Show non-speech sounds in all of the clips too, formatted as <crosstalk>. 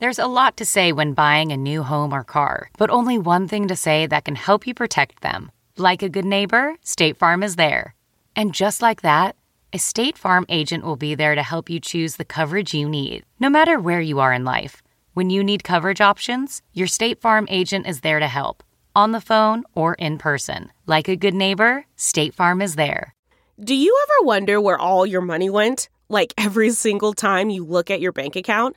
There's a lot to say when buying a new home or car, but only one thing to say that can help you protect them. Like a good neighbor, State Farm is there. And just like that, a State Farm agent will be there to help you choose the coverage you need, no matter where you are in life. When you need coverage options, your State Farm agent is there to help, on the phone or in person. Like a good neighbor, State Farm is there. Do you ever wonder where all your money went? Like every single time you look at your bank account?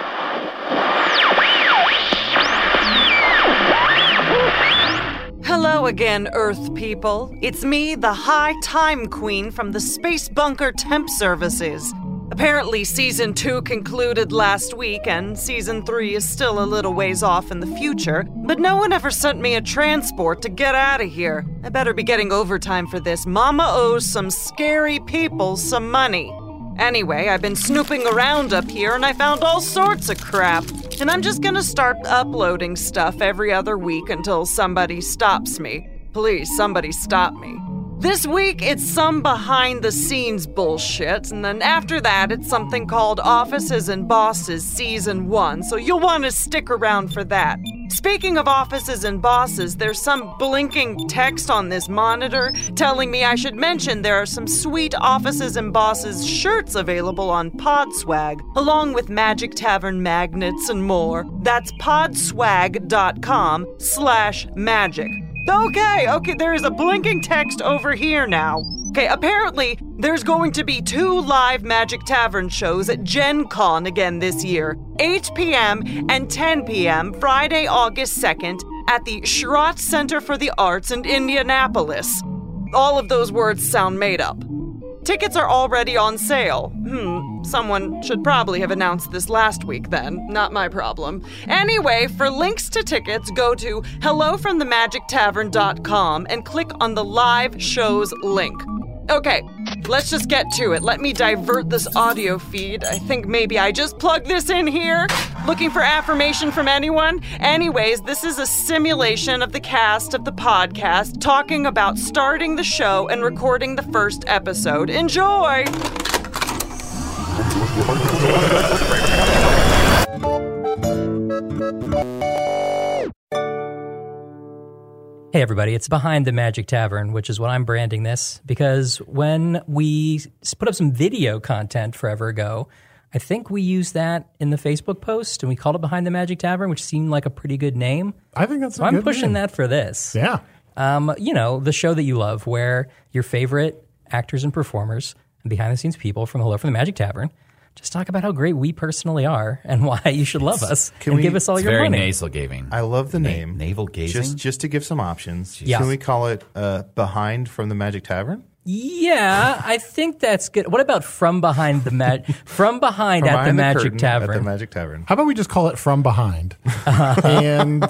Hello again, Earth people. It's me, the High Time Queen from the Space Bunker Temp Services. Apparently, season two concluded last week, and season three is still a little ways off in the future, but no one ever sent me a transport to get out of here. I better be getting overtime for this. Mama owes some scary people some money. Anyway, I've been snooping around up here and I found all sorts of crap. And I'm just gonna start uploading stuff every other week until somebody stops me. Please, somebody stop me. This week, it's some behind the scenes bullshit, and then after that, it's something called Offices and Bosses Season 1, so you'll want to stick around for that. Speaking of offices and bosses, there's some blinking text on this monitor telling me I should mention there are some sweet offices and bosses shirts available on Podswag, along with Magic Tavern magnets and more. That's podswag.com slash magic. Okay, okay, there is a blinking text over here now. Okay, apparently there's going to be two live Magic Tavern shows at Gen Con again this year 8 p.m. and 10 p.m. Friday, August 2nd at the Schrott Center for the Arts in Indianapolis. All of those words sound made up. Tickets are already on sale. Hmm, someone should probably have announced this last week then. Not my problem. Anyway, for links to tickets, go to hellofromthemagictavern.com and click on the live shows link. Okay, let's just get to it. Let me divert this audio feed. I think maybe I just plug this in here. Looking for affirmation from anyone? Anyways, this is a simulation of the cast of the podcast talking about starting the show and recording the first episode. Enjoy! Hey, everybody, it's Behind the Magic Tavern, which is what I'm branding this because when we put up some video content forever ago, I think we used that in the Facebook post and we called it Behind the Magic Tavern, which seemed like a pretty good name. I think that's. So i I'm pushing name. that for this. Yeah. Um, you know, the show that you love, where your favorite actors and performers and behind the scenes people from Hello from the Magic Tavern just talk about how great we personally are and <laughs> why you should love us Can and we, give us all your very money. nasal gazing. I love the Na- name. navel gazing. Just just to give some options. Yeah. Can we call it uh, Behind from the Magic Tavern? Yeah, I think that's good. What about from behind the mag- from behind From at the behind Magic curtain Tavern? At the Magic Tavern. How about we just call it From Behind? <laughs> and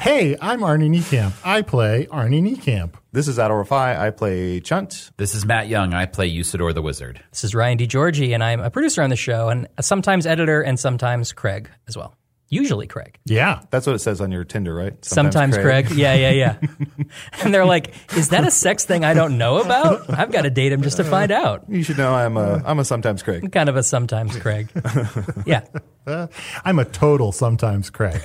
hey, I'm Arnie Niekamp. I play Arnie Niekamp. This is Adal Rifai. I play Chunt. This is Matt Young. I play Usador the Wizard. This is Ryan DiGiorgi, and I'm a producer on the show, and sometimes editor, and sometimes Craig as well. Usually Craig. Yeah. That's what it says on your Tinder, right? Sometimes, Craig. Yeah, yeah, yeah. <laughs> <laughs> and they're like, "Is that a sex thing I don't know about? I've got to date him just to find out." You should know I'm a I'm a sometimes Craig. Kind of a sometimes Craig. <laughs> yeah. I'm a total sometimes Craig.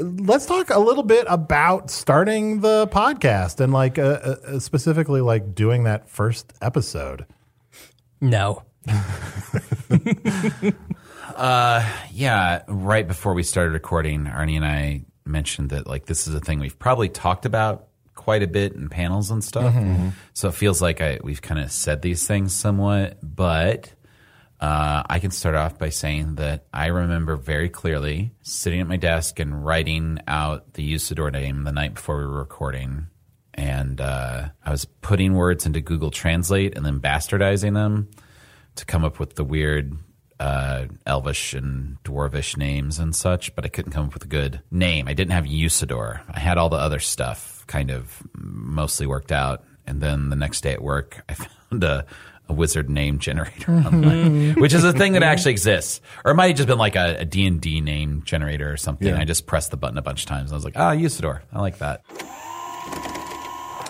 Let's talk a little bit about starting the podcast and like uh, uh, specifically like doing that first episode. No. Uh, yeah, right before we started recording, Arnie and I mentioned that like this is a thing we've probably talked about quite a bit in panels and stuff. So it feels like I we've kind of said these things somewhat, but uh, I can start off by saying that I remember very clearly sitting at my desk and writing out the Usador name the night before we were recording. And uh, I was putting words into Google Translate and then bastardizing them to come up with the weird uh, Elvish and Dwarvish names and such, but I couldn't come up with a good name. I didn't have Usador. I had all the other stuff kind of mostly worked out. And then the next day at work, I <laughs> found a, a wizard name generator online, <laughs> which is a thing that actually exists. Or it might have just been like a, a D&D name generator or something. Yeah. I just pressed the button a bunch of times. And I was like, ah, Usador. I like that.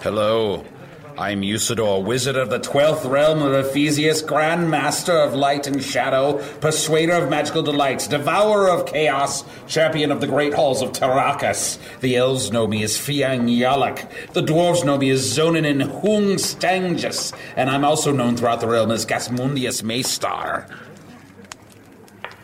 Hello. I'm Usador, wizard of the twelfth realm of Ephesius, Grand Master of light and shadow, persuader of magical delights, devourer of chaos, champion of the great halls of Tarakas. The elves know me as Fiang Yalak. The dwarves know me as Zonin Hung Stangus. And I'm also known throughout the realm as Gasmundius Maystar.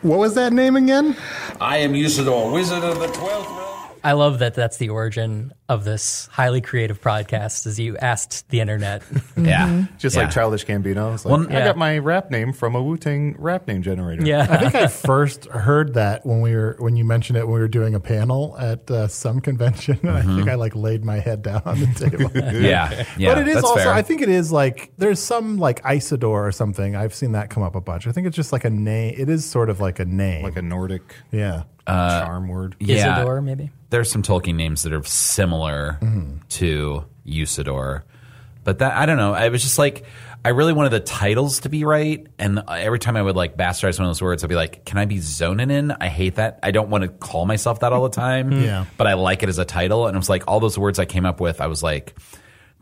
What was that name again? I am Usador, wizard of the twelfth realm. I love that that's the origin of this highly creative podcast as you asked the internet. <laughs> Yeah. Mm-hmm. Just Yeah. like Childish Gambino. It's like, Well, I got my rap name from a Wu Tang rap name generator. Yeah. I think I <laughs> first heard that when we were when you mentioned it when we were doing a panel at uh, some convention. <laughs> I mm-hmm. think I like laid my head down on the table. Yeah. Yeah. but it is that's also fair. I think it is like there's some like Isidore or something. I've seen that come up a bunch. I think it's just like a name. It is sort of like a name. Like a Nordic yeah. charm uh, word. yeah. Isidore, maybe. there's some Tolkien names that are similar Mm-hmm. to Usador, but that I don't know. I was just like, I really wanted the titles to be right, and every time I would like bastardize one of those words, I'd be like, "Can I be Zonin?" I hate that. I don't want to call myself that all the time. Yeah. but I like it as a title, and it was like all those words I came up with. I was like.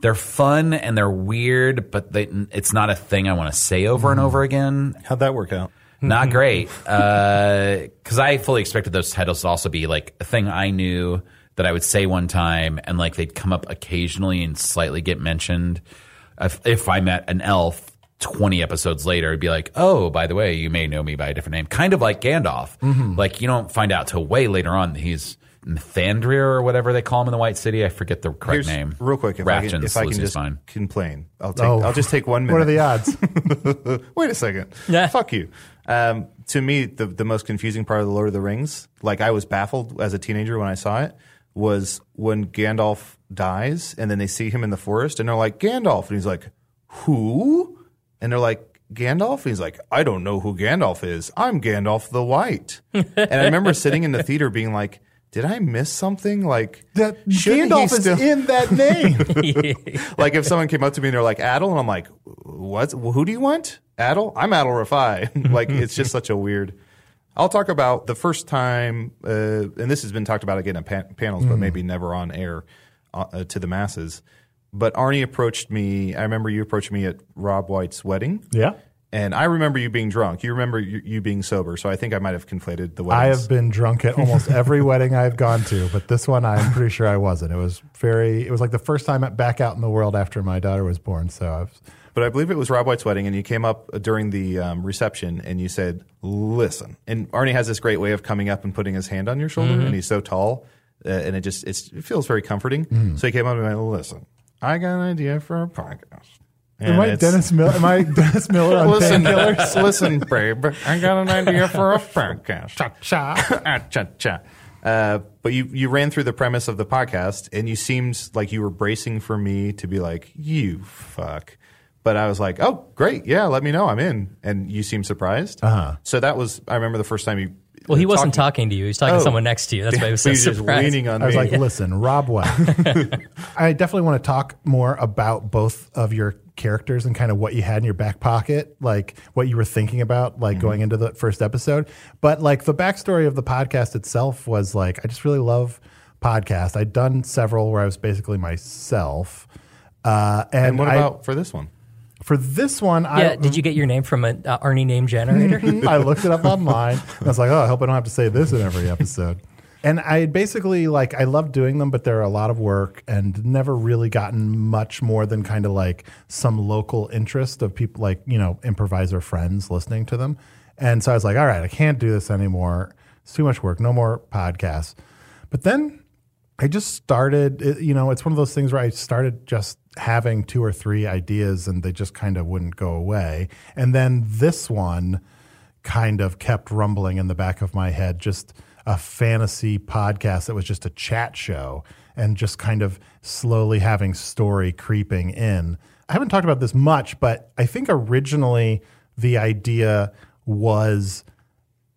They're fun and they're weird, but they, it's not a thing I want to say over and over again. How'd that work out? Not <laughs> great. Because I fully expected those titles to also be like a thing I knew that I would say one time and like they'd come up occasionally and slightly get mentioned. If, if I met an elf 20 episodes later, it'd be like, oh, by the way, you may know me by a different name. Kind of like Gandalf. Like you don't find out till way later on that he's Thandria or whatever they call him in the White City. I forget the correct Here's- name. Real quick, if I can, if I can just fine. complain, I'll take. Oh. I'll just take one minute. <laughs> What are the odds? <laughs> Wait a second. Yeah. Fuck you. Um, to me, the the most confusing part of the Lord of the Rings, like I was baffled as a teenager when I saw it, was when Gandalf dies and then they see him in the forest and they're like Gandalf and he's like, who? And they're like Gandalf. And he's like, I don't know who Gandalf is. I'm Gandalf the White. <laughs> and I remember sitting in the theater being like. Did I miss something? Like that Gandalf is still- in that name. <laughs> <laughs> like if someone came up to me and they're like Adal, and I'm like, what? Who do you want? Adal? I'm Adal Rifai. like it's just such a weird. I'll talk about the first time, uh, and this has been talked about again at pan- panels, but maybe never on air uh, uh, to the masses. But Arnie approached me. I remember you approached me at Rob White's wedding. yeah. And I remember you being drunk. You remember you, you being sober. So I think I might have conflated the I have been drunk at almost every <laughs> wedding I've gone to, but this one I'm pretty sure I wasn't. It was very. It was like the first time at back out in the world after my daughter was born. So I've, But I believe it was Rob White's wedding, and you came up during the um, reception and you said, "Listen." And Arnie has this great way of coming up and putting his hand on your shoulder, and he's so tall, uh, and it just it's, it feels very comforting. So he came up and went, "Listen, I got an idea for a podcast." am And I Dennis Miller? Am I <laughs> Dennis Miller on Listen, painkillers? <laughs> listen, babe. I got an idea for a podcast. Cha cha. Cha cha. Uh, but you you ran through the premise of the podcast, and you seemed like you were bracing for me to be like, "You fuck." But I was like, "Oh, great, yeah, let me know, I'm in." And you seemed surprised. Uh-huh. So that was, I remember the first time you. Well, he wasn't talking to you. He was talking Oh. to someone next to you. That's why he was so <laughs> He was just surprised. leaning on I was me. like, listen, Rob White. <laughs> I definitely want to talk more about both of your characters and kind of what you had in your back pocket, like what you were thinking about, like going into the first episode. But like the backstory of the podcast itself was like, I just really love podcasts. I'd done several where I was basically myself. Uh, and and what I- about for this one? For this one? Yeah, I, did you get your name from an uh, Arnie name generator? <laughs> I looked it up online. And I was like, oh, I hope I don't have to say this in every episode. And I basically like I love doing them, but they're a lot of work and never really gotten much more than kind of like some local interest of people like, you know, improviser friends listening to them. And so I was like, all right, I can't do this anymore. It's too much work. No more podcasts. But then I just started, it- you know, it's one of those things where I started just having two or three ideas and they just kind of wouldn't go away. And then this one kind of kept rumbling in the back of my head, just a fantasy podcast that was just a chat show and just kind of slowly having story creeping in. I haven't talked about this much, but I think originally the idea was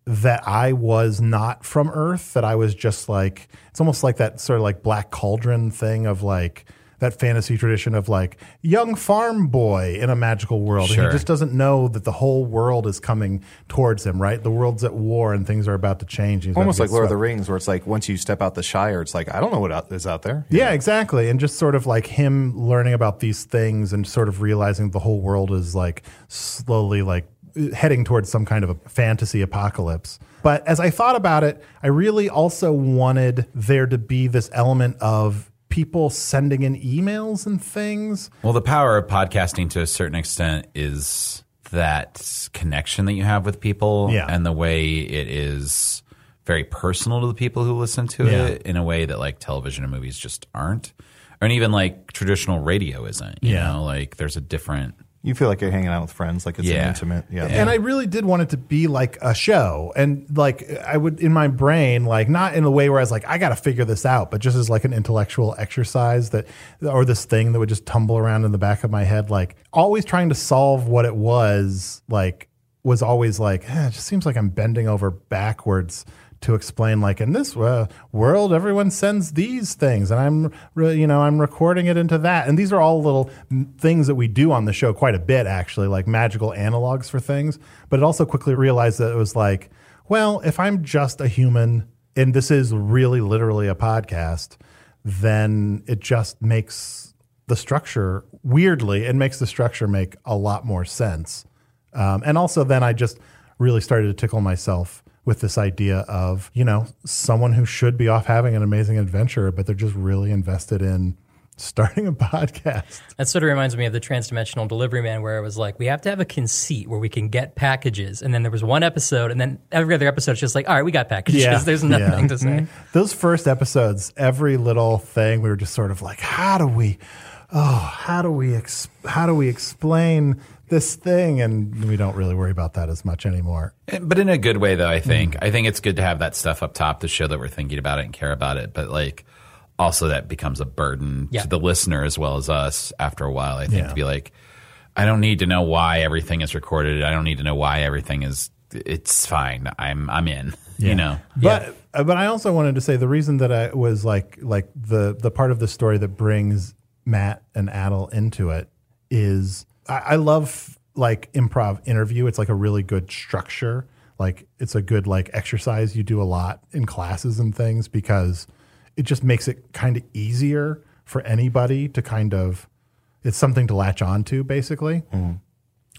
that I was not from Earth, that I was just like, it's almost like that sort of like black cauldron thing of like, that fantasy tradition of like young farm boy in a magical world. And he just doesn't know that the whole world is coming towards him, right? The world's at war and things are about to change. He's Almost to like Lord of the. Rings, where it's like once you step out the Shire, it's like I don't know what out, is out there. Yeah, exactly. And just sort of like him learning about these things and sort of realizing the whole world is like slowly like heading towards some kind of a fantasy apocalypse. But as I thought about it, I really also wanted there to be this element of people sending in emails and things. Well, the power of podcasting to a certain extent is that connection that you have with people Yeah. and the way it is very personal to the people who listen to Yeah. it in a way that like television and movies just aren't. And even like traditional radio isn't, you Yeah. know, like there's a different You feel like you're hanging out with friends, like it's Yeah. an intimate. Yeah. And I really did want it to be like a show. And like I would in my brain, like not in a way where I was like, I gotta figure this out, but just as like an intellectual exercise that or this thing that would just tumble around in the back of my head, like always trying to solve what it was, like was always like, eh, it just seems like I'm bending over backwards to explain like in this uh, world everyone sends these things and i'm re- you know i'm recording it into that. And these are all little things that we do on the show quite a bit actually like magical analogs for things. But it also quickly realized that it was like well if i'm just a human and this is really literally a podcast then it just makes the structure weirdly it makes the structure make a lot more sense. Um, and also then I just really started to tickle myself with this idea of, you know, someone who should be off having an amazing adventure, but they're just really invested in starting a <laughs> podcast. That sort of reminds me of the transdimensional delivery man, where it was like, we have to have a conceit where we can get packages. And then there was one episode, and then every other episode is just like, all right, we got packages. Yeah. <laughs> There's nothing yeah. Mm-hmm. to say. Those first episodes, every little thing, we were just sort of like, how do we, oh, how do we, ex- how do we explain this thing? And we don't really worry about that as much anymore. But in a good way, though, I think. I think it's good to have that stuff up top to show that we're thinking about it and care about it. But like, also that becomes a burden Yeah. to the listener as well as us after a while. I think Yeah. to be like, I don't need to know why everything is recorded. I don't need to know why everything is. It's fine. I'm I'm in. <laughs> You know. But uh, but I also wanted to say the reason that I was like like the the part of the story that brings Matt and Adal into it is I, I love like improv interview. It's like a really good structure. Like it's a good like exercise you do a lot in classes and things because it just makes it kind of easier for anybody to kind of it's something to latch on to basically. Mm-hmm.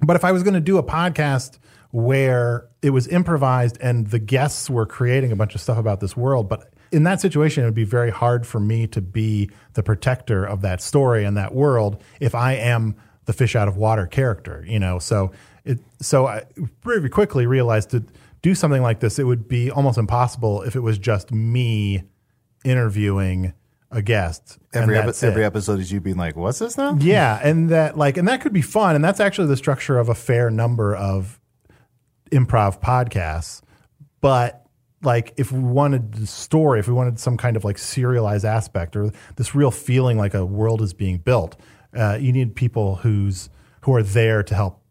But if I was going to do a podcast where it was improvised and the guests were creating a bunch of stuff about this world, but in that situation, it would be very hard for me to be the protector of that story and that world if I am the fish out of water character, you know? So it, so I very quickly realized to do something like this, it would be almost impossible if it was just me interviewing a guest. every epi- every episode is you being like, "What's this now?" Yeah, and that like and that could be fun, and that's actually the structure of a fair number of improv podcasts. But like if we wanted the story, if we wanted some kind of like serialized aspect or this real feeling like a world is being built, uh, you need people who's who are there to help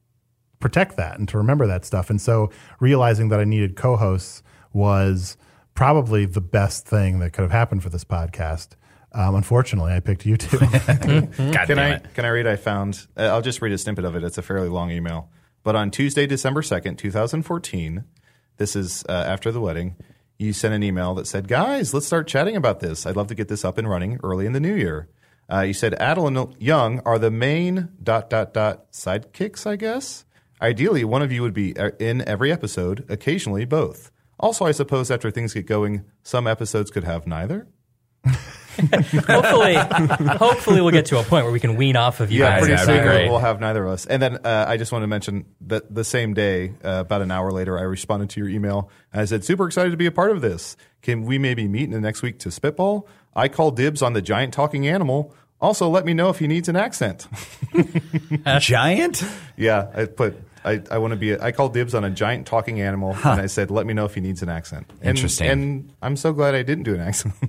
protect that and to remember that stuff. And so realizing that I needed co-hosts was probably the best thing that could have happened for this podcast. Um, unfortunately, I picked you two. <laughs> God Can damn I it. can I read? I found. uh, I'll just read a snippet of it. It's a fairly long email. But on Tuesday, December second, two thousand fourteen, this is uh, after the wedding. You sent an email that said, "Guys, let's start chatting about this. I'd love to get this up and running early in the new year." Uh, you said Adal and Young are the main dot dot dot sidekicks, I guess. Ideally, one of you would be in every episode. Occasionally, both. Also, I suppose after things get going, some episodes could have neither. <laughs> hopefully, hopefully we'll get to a point where we can wean off of you Yeah, guys. pretty soon great. we'll have neither of us. And then uh, I just want to mention that the same day, uh, about an hour later, I responded to your email and I said, "Super excited to be a part of this. Can we maybe meet in the next week to spitball? I call dibs on the giant talking animal. Also, let me know if he needs an accent." <laughs> Giant? yeah, I put. I, I want to be. A, I call dibs on a giant talking animal, and I said, "Let me know if he needs an accent." And, Interesting. And I'm so glad I didn't do an accent. <laughs>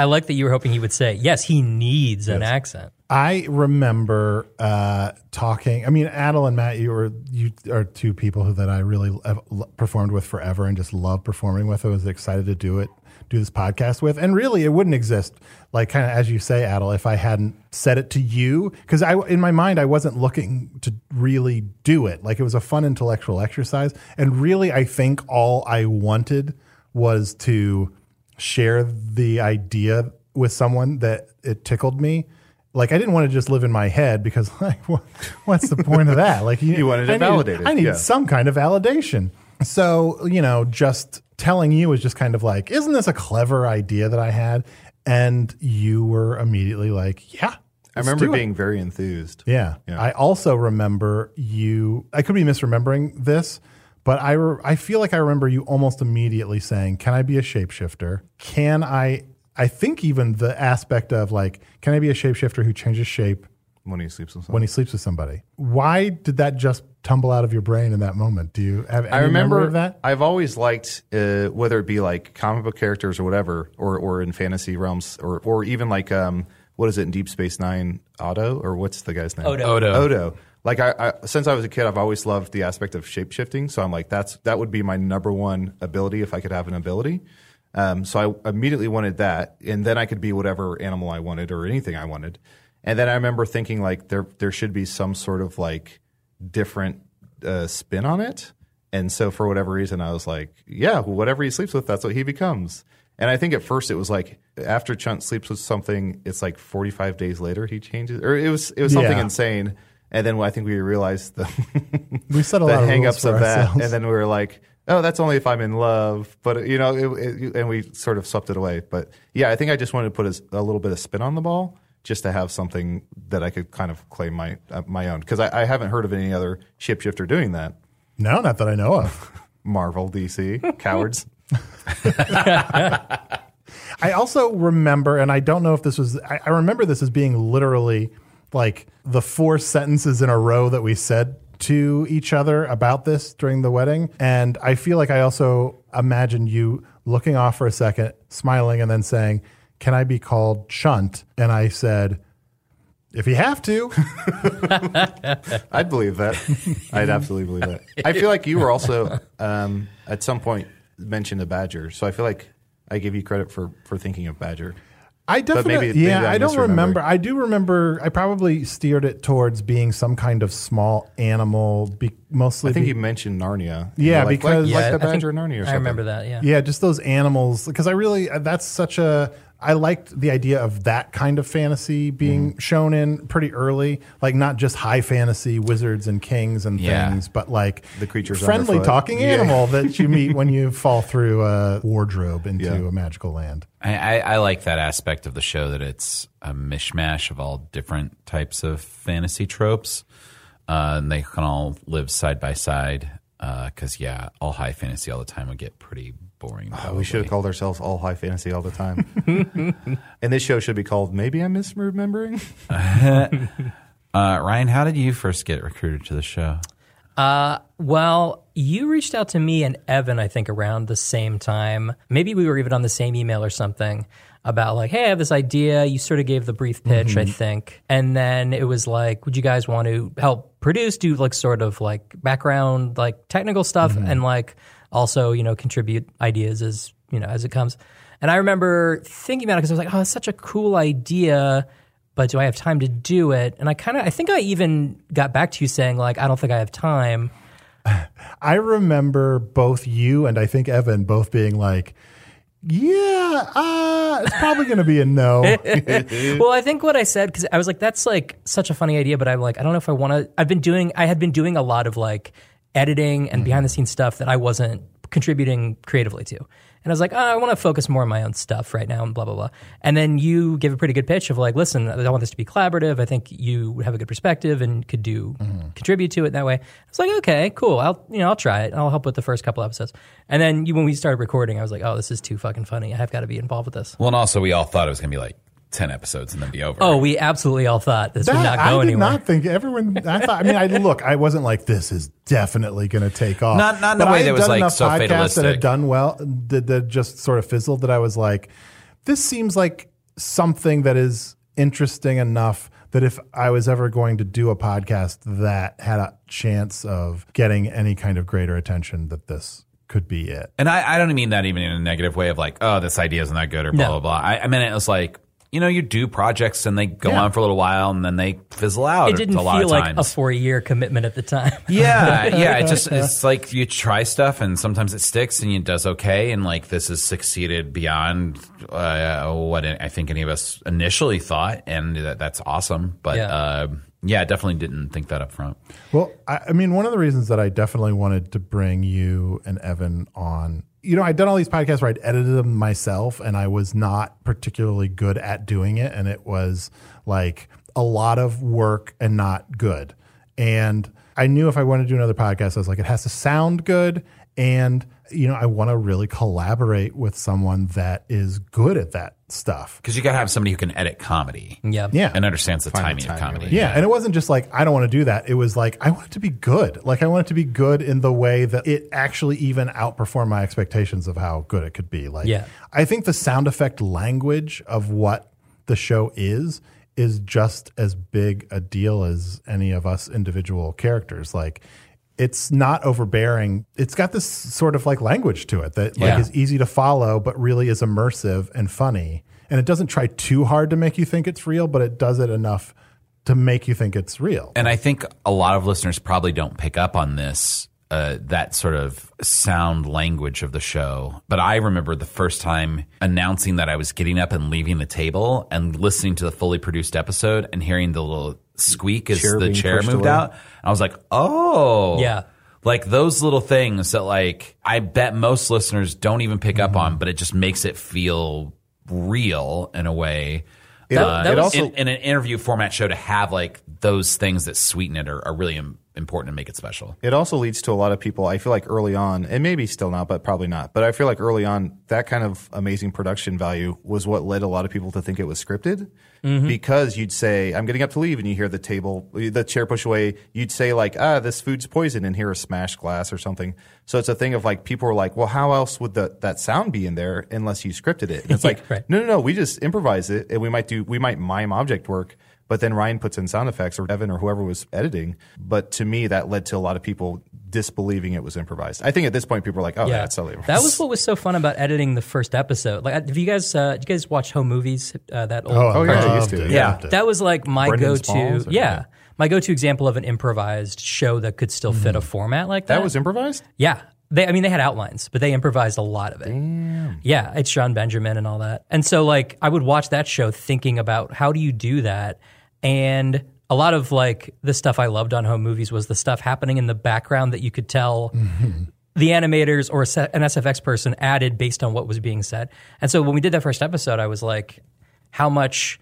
I like that you were hoping he would say, yes, he needs an accent. I remember uh, talking. I mean, Adal and Matt, you were you are two people who that I really have performed with forever and just love performing with. I was excited to do it, do this podcast with, and really, it wouldn't exist. Like kind of as you say, Adal, if I hadn't said it to you, because I in my mind I wasn't looking to really do it. Like it was a fun intellectual exercise, and really, I think all I wanted was to share the idea with someone that it tickled me. Like I didn't want to just live in my head because <laughs> like what, what's the point of that? Like <laughs> You wanted it I need- validated, I need yeah. some kind of validation. So you know, just telling you was just kind of like, isn't this a clever idea that I had? And you were immediately like, yeah. I remember do it. being very enthused. Yeah. Yeah. I also remember you, I could be misremembering this, but I, re- I feel like I remember you almost immediately saying, Can I be a shapeshifter? Can I, I think even the aspect of like, Can I be a shapeshifter who changes shape when he sleeps with someone. when he sleeps with somebody? Why did that just tumble out of your brain in that moment? Do you have any I remember of that? I've always liked uh, whether it be like comic book characters or whatever, or or in fantasy realms, or or even like um, what is it in Deep Space Nine? Otto or what's the guy's name? Odo. Odo. Odo. Like I, I since I was a kid, I've always loved the aspect of shape shifting. So I'm like, that's that would be my number one ability if I could have an ability. Um, so I immediately wanted that, and then I could be whatever animal I wanted or anything I wanted. And then I remember thinking like there there should be some sort of like different uh, spin on it. And so for whatever reason, I was like, yeah, whatever he sleeps with, that's what he becomes. And I think at first it was like after Chunt sleeps with something, it's like 45 days later he changes, or it was it was something Yeah. insane. And then I think we realized the <laughs> We set a the lot of hangups for of that, ourselves. and then we were like, oh, that's only if I'm in love. But you know, it, it, and we sort of swept it away. But yeah, I think I just wanted to put a, a little bit of spin on the ball, just to have something that I could kind of claim my uh, my own. Because I, I haven't heard of any other shapeshifter doing that. no, not that I know of. <laughs> Marvel, DC, cowards. <laughs> I also remember, and I don't know if this was, I, I remember this as being literally like the four sentences in a row that we said to each other about this during the wedding. And I feel like I also imagine you looking off for a second, smiling, and then saying, Can I be called Chunt? And I said, If you have to. <laughs> I'd believe that. I'd absolutely believe that. I feel like you were also um, at some point mentioned a badger, so I feel like I give you credit for for thinking of badger. I definitely, maybe- maybe yeah, I'm I don't remember. I do remember. I probably steered it towards being some kind of small animal, be, mostly. I think be- you mentioned Narnia. Yeah, like, because- like, Yeah, like the I badger in Narnia. Or something. I remember that. Yeah. Yeah, just those animals. Because I really, uh, that's such a. I liked the idea of that kind of fantasy being Mm-hmm. shown in pretty early, like not just high fantasy wizards and kings and Yeah. things, but like The creatures friendly underfoot. talking Yeah. animal that you meet <laughs> when you fall through a wardrobe into Yeah. a magical land. I, I, I like that aspect of the show that it's a mishmash of all different types of fantasy tropes, uh, and they can all live side by side. Because yeah, all high fantasy all the time would get pretty boring. Oh, we should have called ourselves all high fantasy all the time. <laughs> and this show should be called Maybe I'm Misremembering. <laughs> Uh, Ryan, how did you first get recruited to the show? Uh, well, you reached out to me and Evan, I think, around the same time. Maybe we were even on the same email or something about like, hey, I have this idea. You sort of gave the brief pitch, I think. And then it was like, would you guys want to help produce, do like sort of like background, like technical stuff, and like also, you know, contribute ideas as, you know, as it comes. And I remember thinking about it because I was like, oh, it's such a cool idea but do I have time to do it? And I kind of, I think I even got back to you saying like, I don't think I have time. I remember both you and I think Evan both being like, "Yeah, uh, it's probably going to be a no." <laughs> <laughs> well, I think what I said because I was like, that's like such a funny idea, but I'm like, I don't know if I want to. I've been doing, I had been doing a lot of like editing and mm-hmm. behind the scenes stuff that I wasn't contributing creatively to, And I was like, oh, I want to focus more on my own stuff right now and blah, blah, blah. And then you give a pretty good pitch of like, listen, I want this to be collaborative. I think you would have a good perspective and could do, mm-hmm. contribute to it that way. I was like, okay, cool. I'll, you know, I'll try it. I'll help with the first couple episodes. And then you, when we started recording, I was like, oh, this is too fucking funny. I have got to be involved with this. Well, and also we all thought it was going to be like 10 episodes and then be over. Oh, we absolutely all thought this would not go I did anywhere. not think everyone. I thought. I mean, I look. I wasn't like this is definitely going to take off. Not- not in a way I had that was, done like, enough so podcasts that fatalistic. had done well that, that just sort of fizzled. That I was like, this seems like something that is interesting enough that if I was ever going to do a podcast that had a chance of getting any kind of greater attention, that this could be it. And I, I don't mean that even in a negative way of like, oh, this idea isn't that good or blah, No. blah, blah. I, I mean, it was like, you know, you do projects and they go Yeah. on for a little while and then they fizzle out. it didn't a lot feel of like a four year commitment at the time. <laughs> Yeah, yeah. It just <laughs> it's like you try stuff and sometimes it sticks and it does okay, and like this has succeeded beyond uh, what I think any of us initially thought, and that, that's awesome. But Yeah. yeah. Uh, yeah, definitely didn't think that up front. Well, I, I mean, one of the reasons that I definitely wanted to bring you and Evan on, you know, I'd done all these podcasts where I'd edited them myself and I was not particularly good at doing it. And it was like a lot of work and not good. And I knew if I wanted to do another podcast, I was like, it has to sound good. And, you know, I want to really collaborate with someone that is good at that stuff. Because you got to have somebody who can edit comedy, yeah. Yeah. and understands the Find the timing of timing, comedy. Yeah, and it wasn't just like I don't want to do that. It was like I want it to be good. Like I want it to be good in the way that it actually even outperformed my expectations of how good it could be. Like Yeah. I think the sound effect language of what the show is is just as big a deal as any of us individual characters. Like it's not overbearing. It's got this sort of like language to it that like Yeah. is easy to follow, but really is immersive and funny. And it doesn't try too hard to make you think it's real, but it does it enough to make you think it's real. And I think a lot of listeners probably don't pick up on this, uh, that sort of sound language of the show. But I remember the first time announcing that I was getting up and leaving the table and listening to the fully produced episode and hearing the little squeak as Chair the being chair pushed moved away. out. I was like, oh. Yeah. Like those little things that like I bet most listeners don't even pick Mm-hmm. up on, but it just makes it feel real in a way. It- uh, it also- in, in an interview format show to have like those things that sweeten it are, are really im- important and make it special. It also leads to a lot of people. I feel like early on, and maybe still not, but probably not. But I feel like early on, that kind of amazing production value was what led a lot of people to think it was scripted. Because you'd say, "I'm getting up to leave," and you hear the table, the chair push away. You'd say like, "Ah, this food's poison," and hear a smashed glass or something. So it's a thing of like people are like, "Well, how else would the, that sound be in there unless you scripted it?" And it's <laughs> like, Right. no, no, no. We just improvise it, and we might do, we might mime object work, but then Ryan puts in sound effects, or Evan, or whoever was editing. But to me, that led to a lot of people disbelieving it was improvised. I think at this point, people are like, "Oh, yeah, that's totally that was <laughs> what was so fun about editing the first episode. Like, have you guys, uh, did you guys watch Home Movies? Uh, that old Oh, Oh, yeah, I I used to. it. Yeah. Loved that was like my Brendan go-to. Yeah, yeah. my go-to example of an improvised show that could still fit a format like that. that was improvised. Yeah. They, I mean, they had outlines, but they improvised a lot of it. Damn. Yeah, it's Sean Benjamin and all that. And so, like, I would watch that show thinking about how do you do that? And a lot of like the stuff I loved on home movies was the stuff happening in the background that you could tell mm-hmm. the animators or an SFX person added based on what was being said. And so when we did that first episode, I was like, how much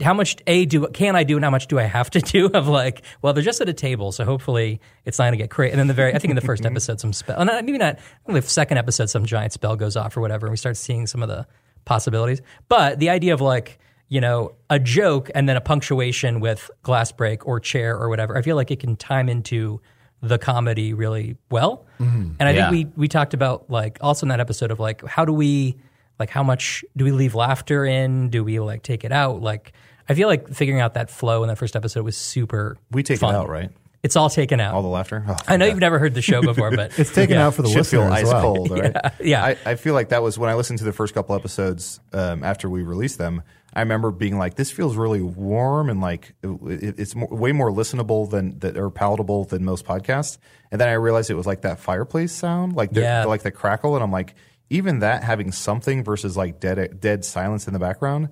how much a do can I do and how much do I have to <laughs> do of like well they're just at a table so hopefully it's not going to get crazy and then the very I think in the first <laughs> episode some spell and oh, maybe not the second episode some giant spell goes off or whatever and we start seeing some of the possibilities but the idea of like you know a joke and then a punctuation with glass break or chair or whatever I feel like it can time into the comedy really well and I Yeah. think we we talked about like also in that episode of like how do we like how much do we leave laughter in do we like take it out like i feel like figuring out that flow in that first episode was super We take fun. it out, right? it's all taken out All the laughter. Oh, i know yeah. you've never heard the show <laughs> before but It's taken yeah. out for the should feel listener ice as well. cold, <laughs> right? yeah. I, I feel like that was when I listened to the first couple episodes um, after we released them. I remember being like, "This feels really warm and like it, it's more, way more listenable than that or palatable than most podcasts." And then I realized it was like that fireplace sound, like the, Yeah. like the crackle, and I'm like, even that having something versus like dead dead silence in the background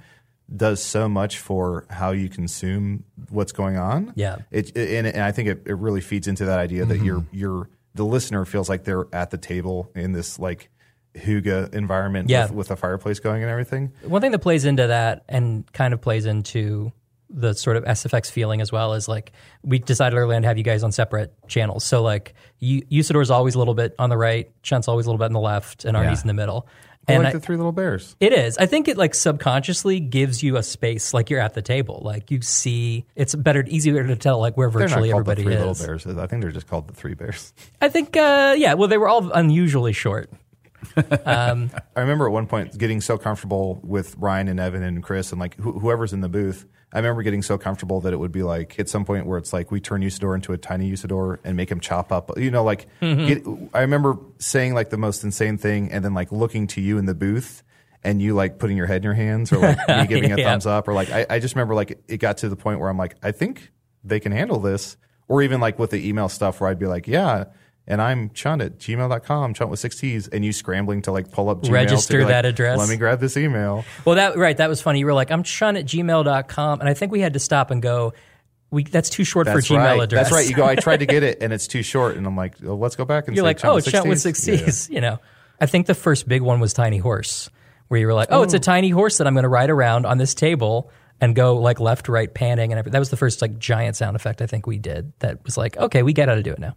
does so much for how you consume what's going on. Yeah. It, and, and I think it, it really feeds into that idea that mm-hmm. you're you're the listener feels like they're at the table in this like hygge environment Yeah. with, with a fireplace going and everything. One thing that plays into that and kind of plays into the sort of SFX feeling as well is like we decided early on to have you guys on separate channels. So like you, Usador is always a little bit on the right, Chunt's always a little bit on the left, and Arnie's Yeah. in the middle. I And like I- the three little bears. it is. I think it like subconsciously gives you a space, like you're at the table, like you see. It's better, easier to tell like where virtually called the everybody three is. little bears. I think they're just called the three bears. I think, uh, yeah. Well, they were all unusually short. Um, <laughs> I remember at one point getting so comfortable with Ryan and Evan and Chris and like wh- whoever's in the booth. I remember getting so comfortable that it would be like at some point where it's like we turn Usador into a tiny Usador and make him chop up. You know, like mm-hmm. get, I remember saying like the most insane thing and then like looking to you in the booth and you like putting your head in your hands or like me <laughs> giving a Yeah. thumbs up or like I, I just remember like it got to the point where I'm like I think they can handle this or even like with the email stuff where I'd be like yeah. And I'm chunt at gmail.com, chunt with six T's, and you scrambling to like pull up Gmail to Register be like, that address. Let me grab this email. Well, that right. That was funny. You were like, I'm chun at gmail.com. And I think we had to stop and go, we, that's too short That's for Gmail right. address. That's right. You go, I tried to get it <laughs> and it's too short. And I'm like, well, let's go back and You're say like, chunt oh, with chunt with Ts. six Yeah, yeah. You know. I think the first big one was Tiny Horse, where you were like, oh, it's a tiny horse that I'm going to ride around on this table and go like left, right, panning. And everything. that was the first like giant sound effect I think we did that was like, okay, we get how to do it now.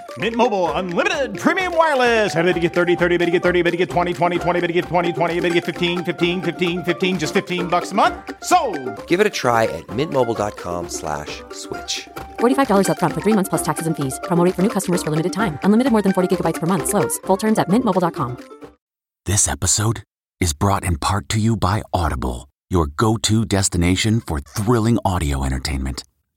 Mint Mobile unlimited premium wireless. Ready to get 30, 30, bit to get 30, bit to get 20, 20, 20, bit to get 20, 20, bit to get 15, 15, 15, 15 just 15 bucks a month. So, Give it a try at mintmobile.com slash switch. $45 upfront for three months plus taxes and fees. Promo rate for new customers for limited time. Unlimited more than 40 gigabytes per month. Slows. Full terms at mintmobile.com. This episode is brought in part to you by Audible, your go to destination for thrilling audio entertainment.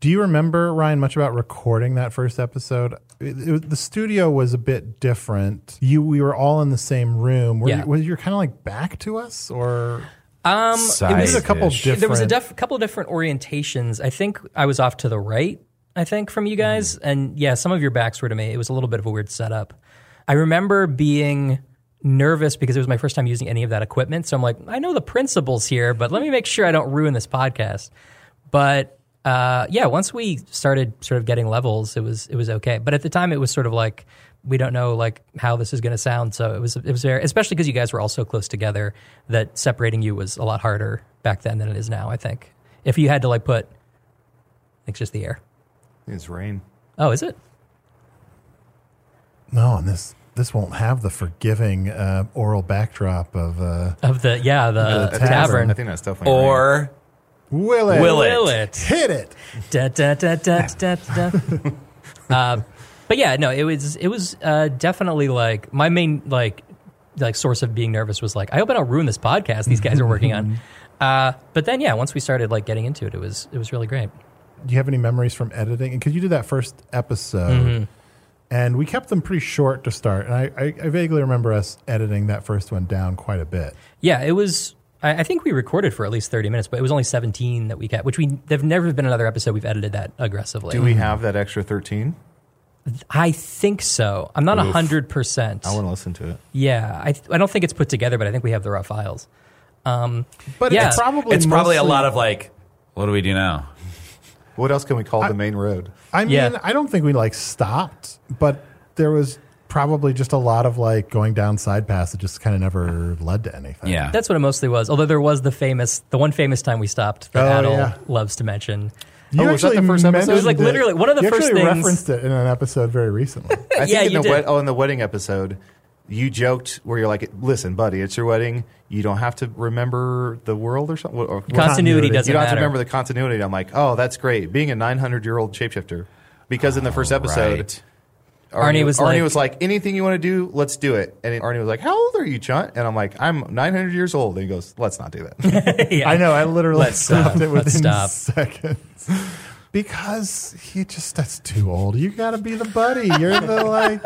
Do you remember Ryan much about recording that first episode? It, it- the studio was a bit different. You, we were all in the same room. Were Yeah. you, was you kind of like back to us, or Um, it was a couple different? there was a def- couple different orientations. I think I was off to the right. I think from you guys, and yeah, some of your backs were to me. It was a little bit of a weird setup. I remember being nervous because it was my first time using any of that equipment. So I'm like, I know the principles here, but let me make sure I don't ruin this podcast. But uh, yeah, once we started sort of getting levels, it was it was okay. But at the time, it was sort of like we don't know like how this is going to sound. So it was it was very, especially because you guys were all so close together that separating you was a lot harder back then than it is now. I think if you had to like put, I think it's just the air. It's rain. Oh, is it? no, and this this won't have the forgiving uh, aural backdrop of uh, Of the yeah the, The I think that's- tavern I think that's definitely rain. Or will it Will it? Will it? hit it? da, da, da, da, da, da. uh, <laughs> but yeah, no, it was it was uh, definitely like my main like like source of being nervous was like I hope I don't ruin this podcast these guys are working on. <laughs> Uh, but then yeah, once we started like getting into it, it was it was really great. Do you have any memories from editing? Because you did that first episode, Mm-hmm. and we kept them pretty short to start. And I, I, I vaguely remember us editing that first one down quite a bit. Yeah, it was. I, I think we recorded for at least thirty minutes, but it was only seventeen that we got. Which we there've never been another episode we've edited that aggressively. Do we have that extra 13? I think so. I'm not Oof. hundred percent. I want to listen to it. Yeah, I I don't think it's put together, but I think we have the raw files. Um, But Yeah. it's probably it's probably a lot of like, what do we do now? What else can we call the main road? I mean, Yeah. I don't think we like stopped, but there was probably just a lot of like going down side paths that just kind of never led to anything. Yeah. That's what it mostly was. Although there was the famous, the one famous time we stopped that Oh, Adal yeah. loves to mention. You Oh, was that the first episode? It was like literally one of the you first actually things- referenced it in an episode very recently. <laughs> I Yeah, think in you the did. wed- oh in the wedding episode, you joked where you're like, "Listen, buddy, it's your wedding. You don't have to remember the world or something. Or, Continuity doesn't You don't have to matter. remember the continuity." I'm like, "Oh, that's great. Being a 900 year old shapeshifter." Because in the first episode, right. Arnie was Arnie like- was like, "Anything you want to do, let's do it." And Arnie was like, "How old are you, Chunt?" And I'm like, "I'm 900 years old." And he goes, "Let's not do that." Yeah. <laughs> <laughs> I know. I literally Let's stopped stop. it Let's within stop. seconds <laughs> because he just that's too old. You got to be the buddy. You're the like.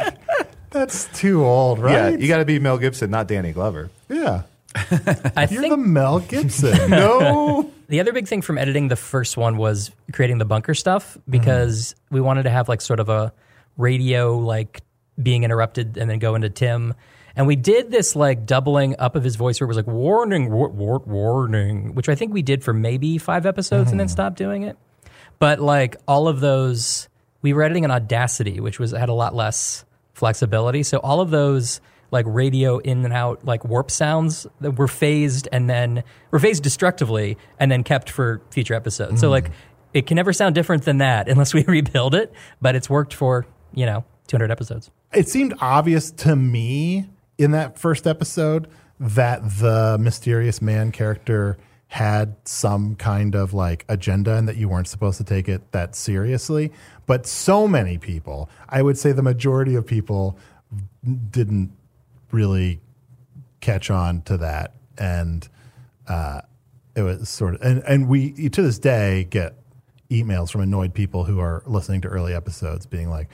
That's too old, right? Yeah, you got to be Mel Gibson, not Danny Glover. Yeah, I you're think the Mel Gibson. no, The other big thing from editing the first one was creating the bunker stuff because we wanted to have like sort of a radio like being interrupted and then go into Tim. And we did this like doubling up of his voice where it was like warning, war, war, warning, which I think we did for maybe five episodes and then hmm. stopped doing it. But like all of those, we were editing on Audacity, which was had a lot less flexibility. So all of those like radio in and out like warp sounds that were phased and then were phased destructively and then kept for future episodes. So hmm. like it can never sound different than that <laughs> unless we <laughs> rebuild it. But it's worked for you know 200 episodes. it seemed obvious to me in that first episode that the mysterious man character had some kind of like agenda and that you weren't supposed to take it that seriously. But so many people, I would say the majority of people didn't really catch on to that. And uh, it was sort of, and, and we to this day get emails from annoyed people who are listening to early episodes being like,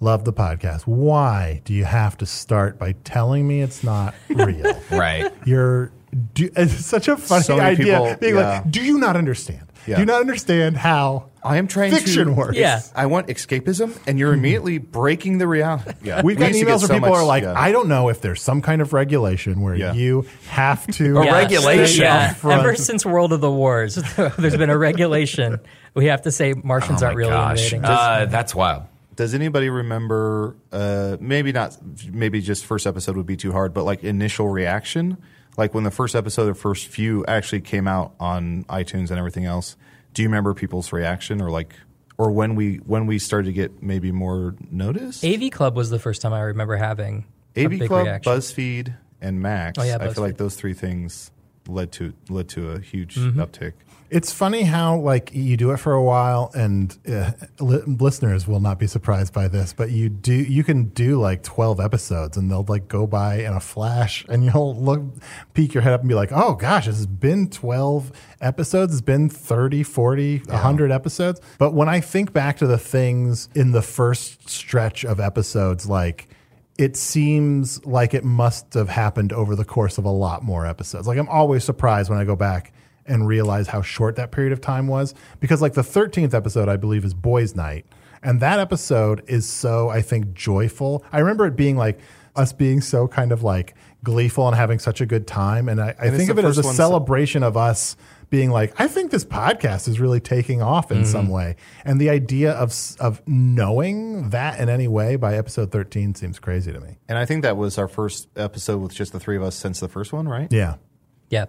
Love the podcast. Why do you have to start by telling me it's not <laughs> real? Right. You're do, <laughs> it's such a funny So idea. people- being yeah. like, do you not understand? Yeah. Do you not understand how I am trying fiction to works? Yeah. I want escapism, and you're immediately breaking the reality. <laughs> Yeah, We've got used emails where so people much- are like, yeah. I don't know if there's some kind of regulation where Yeah. you have to. A regulation. Yeah, ever since World of the Wars, there's been a regulation. We have to say Martians Oh aren't my really gosh. invading. Uh, that's wild. Does anybody remember? Uh, maybe not. Maybe just first episode would be too hard, but like initial reaction, like when the first episode, the first few actually came out on iTunes and everything else. Do you remember people's reaction, or like, or when we when we started to get maybe more notice? AV Club was the first time I remember having a AV Club, reaction. BuzzFeed, and Max. Oh, yeah, I feel like those three things led to led to a huge Mm-hmm. uptick. It's funny how like you do it for a while, and uh, li- listeners will not be surprised by this, but you do you can do like twelve episodes, and they'll like go by in a flash, and you'll look peek your head up and be like, oh gosh, it's been twelve episodes, it's been 30, 40, 100 episodes. But when I think back to the things in the first stretch of episodes, like it seems like it must have happened over the course of a lot more episodes. Like I'm always surprised when I go back and realize how short that period of time was because like the 13th episode I believe is Boys Night and that episode is so I think joyful. I remember it being like us being so kind of like gleeful and having such a good time and I, I And think of it as a first one- celebration of us being like, I think this podcast is really taking off in mm-hmm. some way. And the idea of of knowing that in any way by episode 13 seems crazy to me. And I think that was our first episode with just the three of us since the first one, right? Yeah. yeah.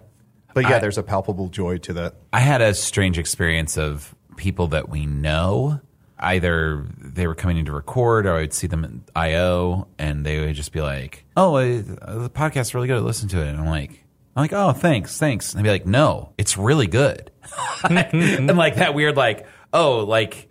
But yeah, I- there's a palpable joy to that. I had a strange experience of people that we know. Either they were coming in to record, or I would see them at iO, and they would just be like, "Oh, uh, the podcast's really good. Listen to it." And I'm like, "I'm like, oh, thanks, thanks." And they'd be like, "No, it's really good." <laughs> and like that weird, like, oh, like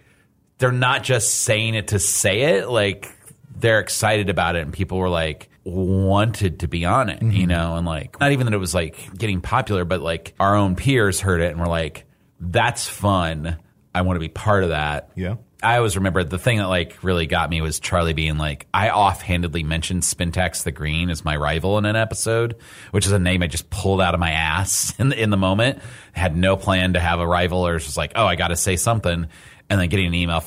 they're not just saying it to say it, like they're excited about it, and people were like wanted to be on it, you mm-hmm. know, and like not even that it was like getting popular, but like our own peers heard it and were like, "That's fun. I want to be part of that." Yeah. I always remember the thing that like really got me was Charlie being like, I offhandedly mentioned Spintax the Green as my rival in an episode, which is a name I just pulled out of my ass <laughs> in the, in the moment. Had no plan to have a rival, or was just like, oh, I got to say something, and then getting an email.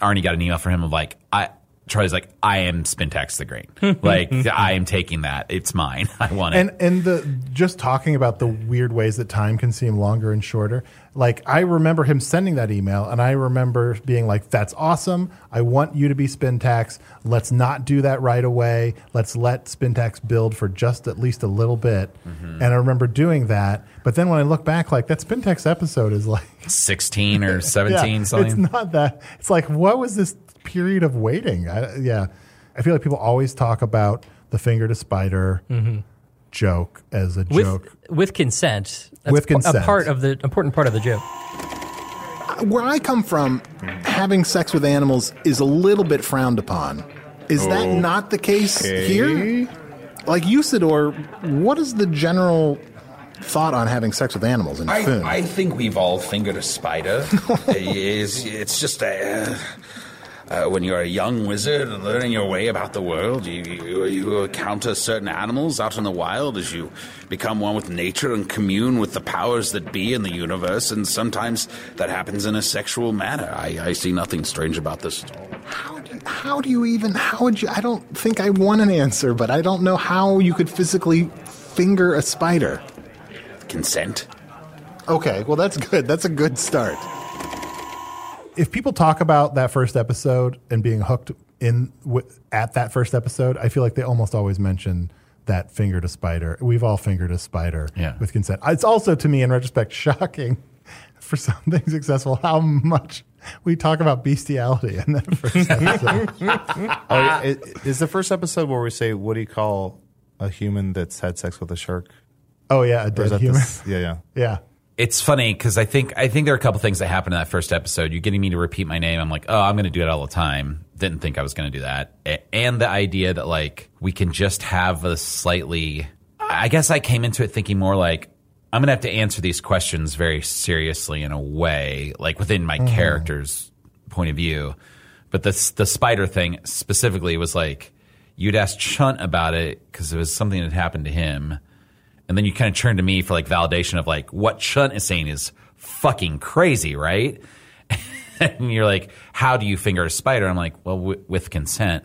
Arnie got an email from him of like, I Charlie's like, I am Spintax the Green. <laughs> like I am taking that. It's mine. <laughs> I want it. And and the just talking about the weird ways that time can seem longer and shorter. Like I remember him sending that email, and I remember being like, "That's awesome. I want you to be Spintax. Let's not do that right away. Let's let Spintax build for just at least a little bit." Mm-hmm. And I remember doing that. But then when I look back, like that Spintax episode is like 16 or 17 <laughs> yeah, something. It's not that. It's like what was this period of waiting? I, yeah, I feel like people always talk about the finger to spider joke as a with joke. with consent. That's With consent. a part of the important part of the joke. Where I come from, having sex with animals is a little bit frowned upon. Is that not the case here? Like Usidore, what is the general thought on having sex with animals in I, film? I think we've all fingered a spider. <laughs> it's, it's just a. Uh, Uh, when you're a young wizard and learning your way about the world, you, you, you encounter certain animals out in the wild as you become one with nature and commune with the powers that be in the universe, and sometimes that happens in a sexual manner. I, I see nothing strange about this at all. how, do, how do you even? How would you? I don't think I want an answer, but I don't know how you could physically finger a spider. Consent? Okay, well that's good. That's a good start. If people talk about that first episode and being hooked in w- at that first episode, I feel like they almost always mention that finger to spider. We've all fingered a spider Yeah. with consent. It's also to me, in retrospect, <laughs> shocking for something successful how much we talk about bestiality in that first <laughs> episode. Oh, yeah, i- is the first episode where we say, "What do you call a human that's had sex with a shark?" oh yeah, a dead human. this- yeah, yeah. yeah. It's funny because I think I think there are a couple things that happened in that first episode. You're getting me to repeat my name. I'm like, oh, I'm going to do it all the time. Didn't think I was going to do that. And the idea that like we can just have a slightly. I guess I came into it thinking more like I'm going to have to answer these questions very seriously in a way, like within my mm-hmm. character's point of view. But the the spider thing specifically was like you'd ask Chunt about it because it was something that happened to him and then you kind of turn to me for like validation of like what Chunt is saying is fucking crazy, right? <laughs> and you're like, how do you finger a spider? I'm like, well, w- with consent.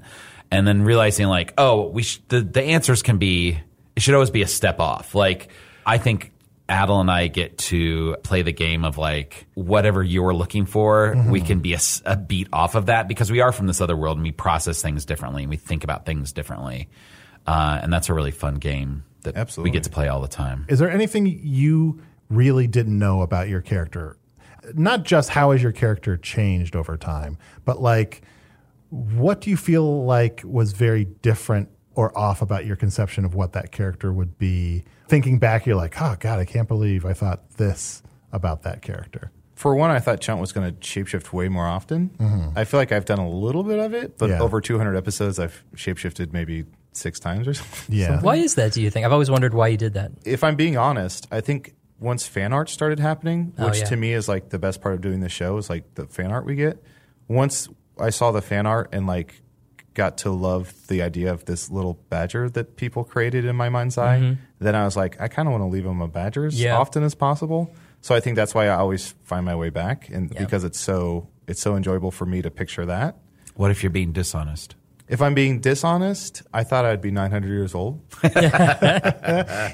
And then realizing like, oh, we sh- the the answers can be it should always be a step off. Like I think Adal and I get to play the game of like whatever you're looking for, we can be a beat off of that because we are from this other world and we process things differently and we think about things differently. Uh, and that's a really fun game that we get to play all the time. Is there anything you really didn't know about your character? Not just how has your character changed over time, but like what do you feel like was very different or off about your conception of what that character would be? Thinking back, you're like, oh God, I can't believe I thought this about that character. For one, I thought Chunt was going to shapeshift way more often. Mm-hmm. I feel like I've done a little bit of it, but Yeah. over 200 episodes, I've shapeshifted maybe six times or <laughs> something. Yeah. Why is that? Do you think? I've always wondered why you did that. If I'm being honest, I think once fan art started happening, Oh, which yeah. to me is like the best part of doing the show is like the fan art we get. Once I saw the fan art and like got to love the idea of this little badger that people created in my mind's eye, then I was like, I kind of want to leave them a badger as Mm-hmm. Yeah. often as possible. So I think that's why I always find my way back, and Yeah. because it's so it's so enjoyable for me to picture that. What if you're being dishonest? If I'm being dishonest, I thought I'd be 900 years old. <laughs> <laughs>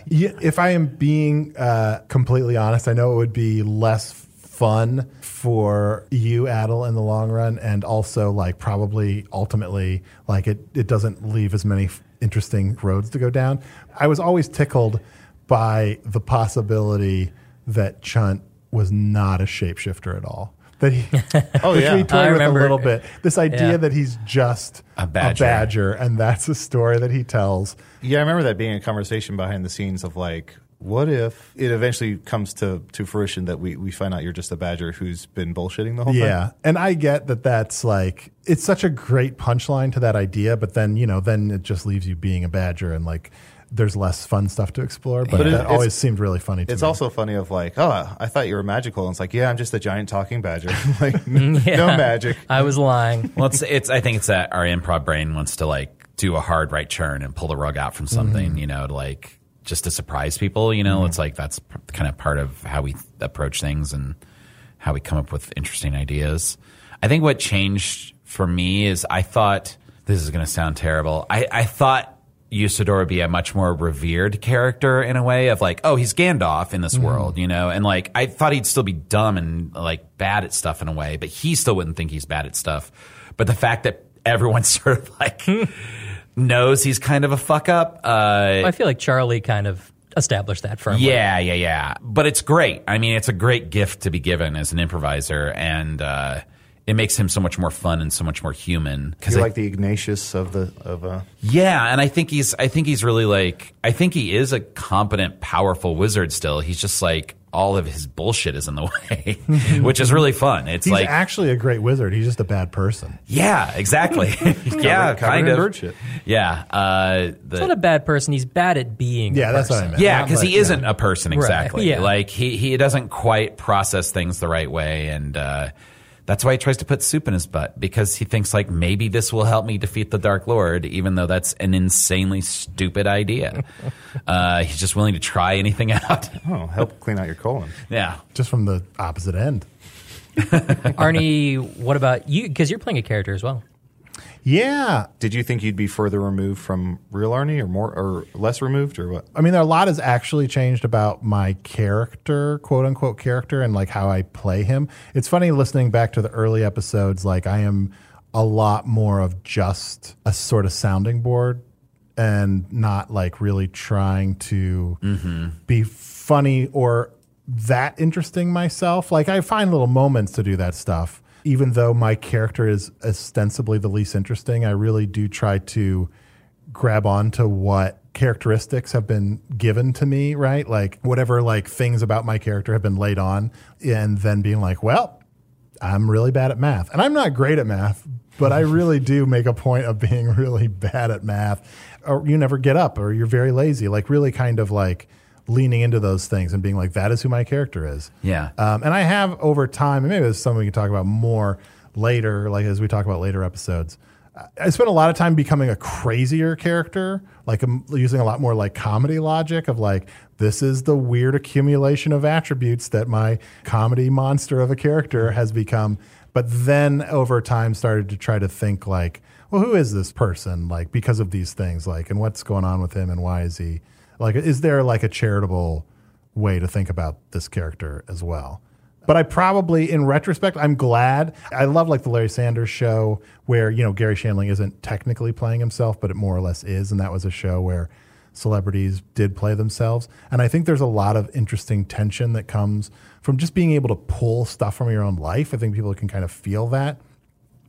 Yeah, if I am being uh, completely honest, I know it would be less fun for you, Adal, in the long run, and also like probably ultimately like it it doesn't leave as many interesting roads to go down. I was always tickled by the possibility that Chunt was not a shapeshifter at all. That he, <laughs> Oh, which yeah. we I toyed with a little bit. This idea Yeah. that he's just A badger. badger, and that's a story that he tells. Yeah, I remember that being a conversation behind the scenes of like, what if it eventually comes to, to fruition that we, we find out you're just a badger who's been bullshitting the whole time? Yeah, and I get that that's like it's such a great punchline to that idea, but then you know, then it just leaves you being a badger and like there's less fun stuff to explore. But, But it- that it's- always seemed really funny to me. It's me. also funny of like, oh, I thought you were magical. And it's like, yeah, I'm just a giant talking badger. <laughs> like, <laughs> n- Yeah. no magic. I was lying. <laughs> Well, it's it's. I think it's that our improv brain wants to like do a hard right turn and pull the rug out from something, mm-hmm. you know, to like just to surprise people. You know, mm-hmm. it's like that's p- kind of part of how we approach things and how we come up with interesting ideas. I think what changed for me is I thought this is going to sound terrible. I, I thought Usidore would be a much more revered character in a way of like, oh, he's Gandalf in this world, you know, and like I thought he'd still be dumb and like bad at stuff in a way, but he still wouldn't think he's bad at stuff. But the fact that everyone <laughs> sort of like knows he's kind of a fuck up, uh, I feel like Charlie kind of established that firmly. yeah, yeah, yeah. But it's great. I mean, it's a great gift to be given as an improviser, and uh, it makes him so much more fun and so much more human. You're like the Ignatius of the of uh, yeah, and I think he's I think he's really like I think he is a competent, powerful wizard. Still, he's just like all of his bullshit is in the <laughs> way, which is really fun. It's He's like actually a great wizard. He's just a bad person. yeah, exactly. <laughs> yeah, covered kind of. bird. Yeah, uh, the, He's not a bad person. He's bad at being. Yeah, a that's what I person. meant. Yeah, because he like- isn't a person exactly. <laughs> yeah. Like he he doesn't quite process things the right way, and uh, that's why he tries to put soup in his butt because he thinks like maybe this will help me defeat the Dark Lord, even though that's an insanely stupid idea. <laughs> uh, he's just willing to try anything out. <laughs> oh help clean out your colon. yeah. Just from the opposite end. <laughs> Arnie, what about you? Because you're playing a character as well. Yeah. Did you think you'd be further removed from real Arnie, or more, or less removed, or what? I mean, there a lot has actually changed about my character, quote unquote character, and like how I play him. It's funny listening back to the early episodes. Like I am a lot more of just a sort of sounding board, and not like really trying to mm-hmm. be funny or that interesting myself. Like I find little moments to do that stuff. Even though my character is ostensibly the least interesting, I really do try to grab onto what characteristics have been given to me, right? Like whatever like things about my character have been laid on and then being like, well, I'm really bad at math. And I'm not great at math, but I <laughs> really do make a point of being <laughs> really bad at math. Or you never get up or you're very lazy. Like really kind of like leaning into those things and being like, that is who my character is. Yeah. Um, and I have over time, and maybe it's something we can talk about more later, like as we talk about later episodes. I spent a lot of time becoming a crazier character, like I'm using a lot more like comedy logic of like, this is the weird accumulation of attributes that my comedy monster of a character has become. But then over time started to try to think like, well, who is this person? Like because of these things, like, and what's going on with him and why is he like, is there like a charitable way to think about this character as well. But I probably, in retrospect, I'm glad. I love like the Larry Sanders show where, you know, Garry Shandling isn't technically playing himself, but it more or less is. And that was a show where celebrities did play themselves. And I think there's a lot of interesting tension that comes from just being able to pull stuff from your own life. I think people can kind of feel that.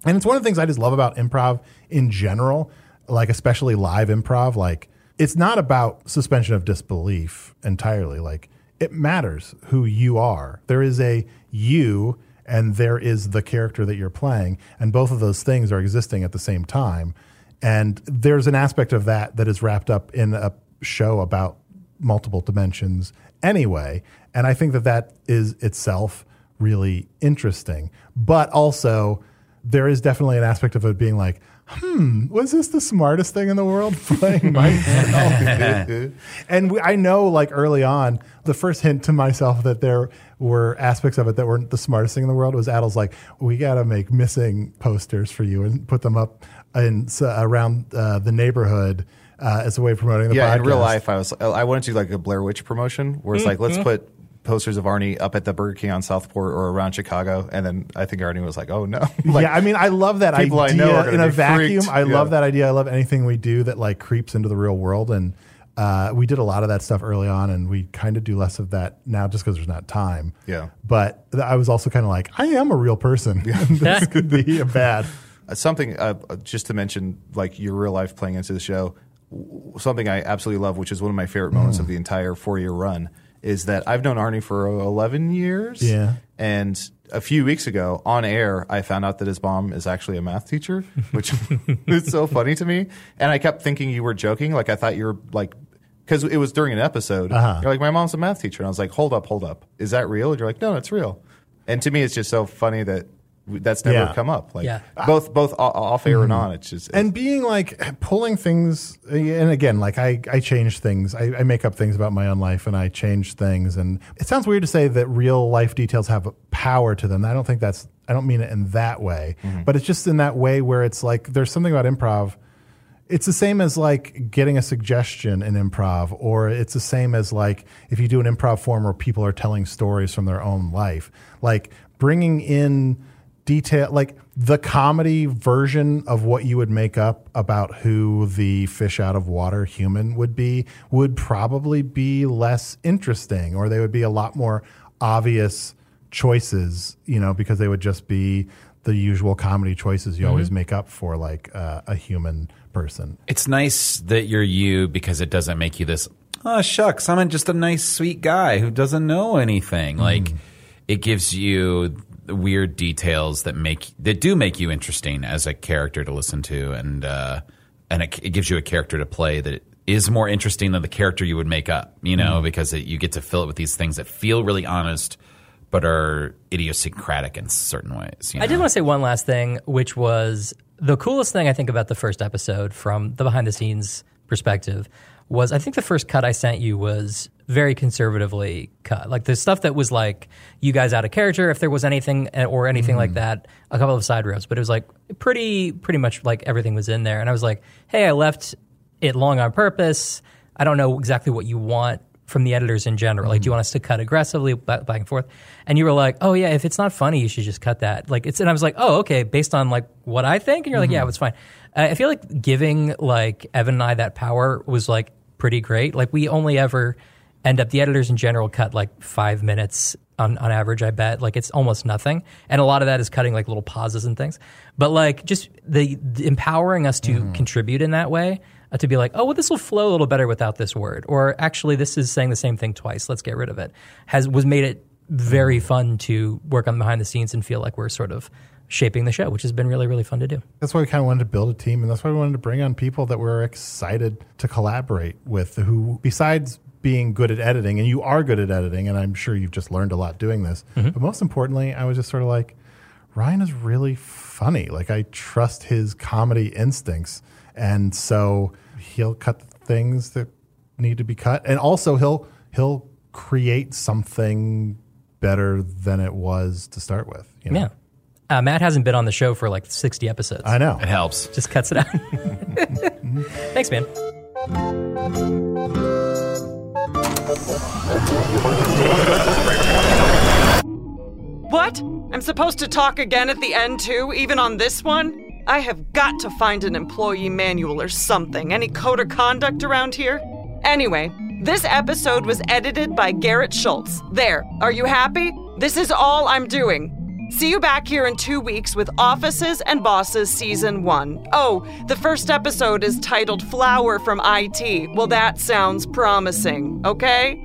And it's one of the things I just love about improv in general, like especially live improv. Like it's not about suspension of disbelief entirely. Like it matters who you are. There is a you and there is the character that you're playing. And both of those things are existing at the same time. And there's an aspect of that that is wrapped up in a show about multiple dimensions anyway. And I think that that is itself really interesting. But also, there is definitely an aspect of it being like, hmm, was this the smartest thing in the world <laughs> playing myself? <laughs> and we, I know, like early on, the first hint to myself that there were aspects of it that weren't the smartest thing in the world was Adal's like, we got to make missing posters for you and put them up in, so, around uh, the neighborhood. Uh, as a way of promoting the yeah, podcast. in real life, I was I wanted to do like a Blair Witch promotion where it's like Mm-hmm. let's put posters of Arnie up at the Burger King on Southport or around Chicago, and then I think Arnie was like, "Oh no!" <laughs> like, yeah, I mean, I love that idea know in a vacuum. freaked. I love that idea. I love anything we do that like creeps into the real world. And uh, we did a lot of that stuff early on, and we kind of do less of that now just because there's not time. Yeah. But th- I was also kind of like, I am a real person. <laughs> this could be a bad. <laughs> Uh, something uh, uh, just to mention, like your real life playing into the show. w- Something I absolutely love, which is one of my favorite moments Mm. of the entire four year run, is that I've known Arnie for eleven years. Yeah. and a few weeks ago on air, I found out that his mom is actually a math teacher, which <laughs> is so funny to me. And I kept thinking you were joking, like I thought you were like. Because it was during an episode, Uh-huh. you're like, my mom's a math teacher. And I was like, hold up, hold up. Is that real? And you're like, no, it's real. And to me, it's just so funny that that's never Yeah. come up. Like Yeah. both both off air and mm-hmm. on. It's just and being like pulling things and again like i, I change things I, I make up things about my own life and i change things and it sounds weird to say that real life details have power to them i don't think that's I don't mean it in that way, mm-hmm. but it's just in that way where it's like there's something about improv. It's the same as like getting a suggestion in improv, or it's the same as like if you do an improv form where people are telling stories from their own life, like bringing in detail, like the comedy version of what you would make up about who the fish out of water human would be would probably be less interesting, or they would be a lot more obvious choices, you know, because they would just be the usual comedy choices you always make up for like uh, a human person. It's nice that you're you because it doesn't make you this. Oh shucks, I'm just a nice, sweet guy who doesn't know anything. Like it gives you weird details that make that do make you interesting as a character to listen to, and uh, and it, it gives you a character to play that is more interesting than the character you would make up. You know, because it, you get to fill it with these things that feel really honest, but are idiosyncratic in certain ways. You know? I did want to say one last thing, which was the coolest thing I think about the first episode from the behind the scenes perspective was I think the first cut I sent you was very conservatively cut. Like the stuff that was like you guys out of character, if there was anything eh, or anything like that, a couple of side roads, but it was like pretty pretty much like everything was in there. And I was like, hey, I left it long on purpose. I don't know exactly what you want from the editors in general. Like, do you want us to cut aggressively back, back and forth? And you were like, oh yeah, if it's not funny, you should just cut that. Like it's, and I was like, oh okay, based on like what I think, and you're like, yeah, it's fine. Uh, I feel like giving like Evan and I that power was like pretty great. Like we only ever end up the editors in general cut like five minutes on, on average. I bet like it's almost nothing, and a lot of that is cutting like little pauses and things. But like just the, the empowering us to contribute in that way uh, to be like, oh, well, this will flow a little better without this word, or actually, this is saying the same thing twice. Let's get rid of it. Has was made it very fun to work on behind the scenes and feel like we're sort of shaping the show, which has been really really fun to do. That's why we kind of wanted to build a team, and that's why we wanted to bring on people that we're excited to collaborate with, who, besides being good at editing, and you are good at editing, and I'm sure you've just learned a lot doing this, but most importantly, I was just sort of like, Ryan is really funny. Like, I trust his comedy instincts, and so he'll cut things that need to be cut, and also he'll he'll create something better than it was to start with. You know? Yeah. Uh, Matt hasn't been on the show for like 60 episodes. I know. it helps. Just cuts it out. <laughs> Thanks, man. What? I'm supposed to talk again at the end, too, even on this one? I have got to find an employee manual or something. Any code of conduct around here? Anyway, this episode was edited by Garrett Schultz. There, are you happy? This is all I'm doing. See you back here in two weeks with Offices and Bosses Season 1. Oh, the first episode is titled Flower from IT. Well, that sounds promising, okay?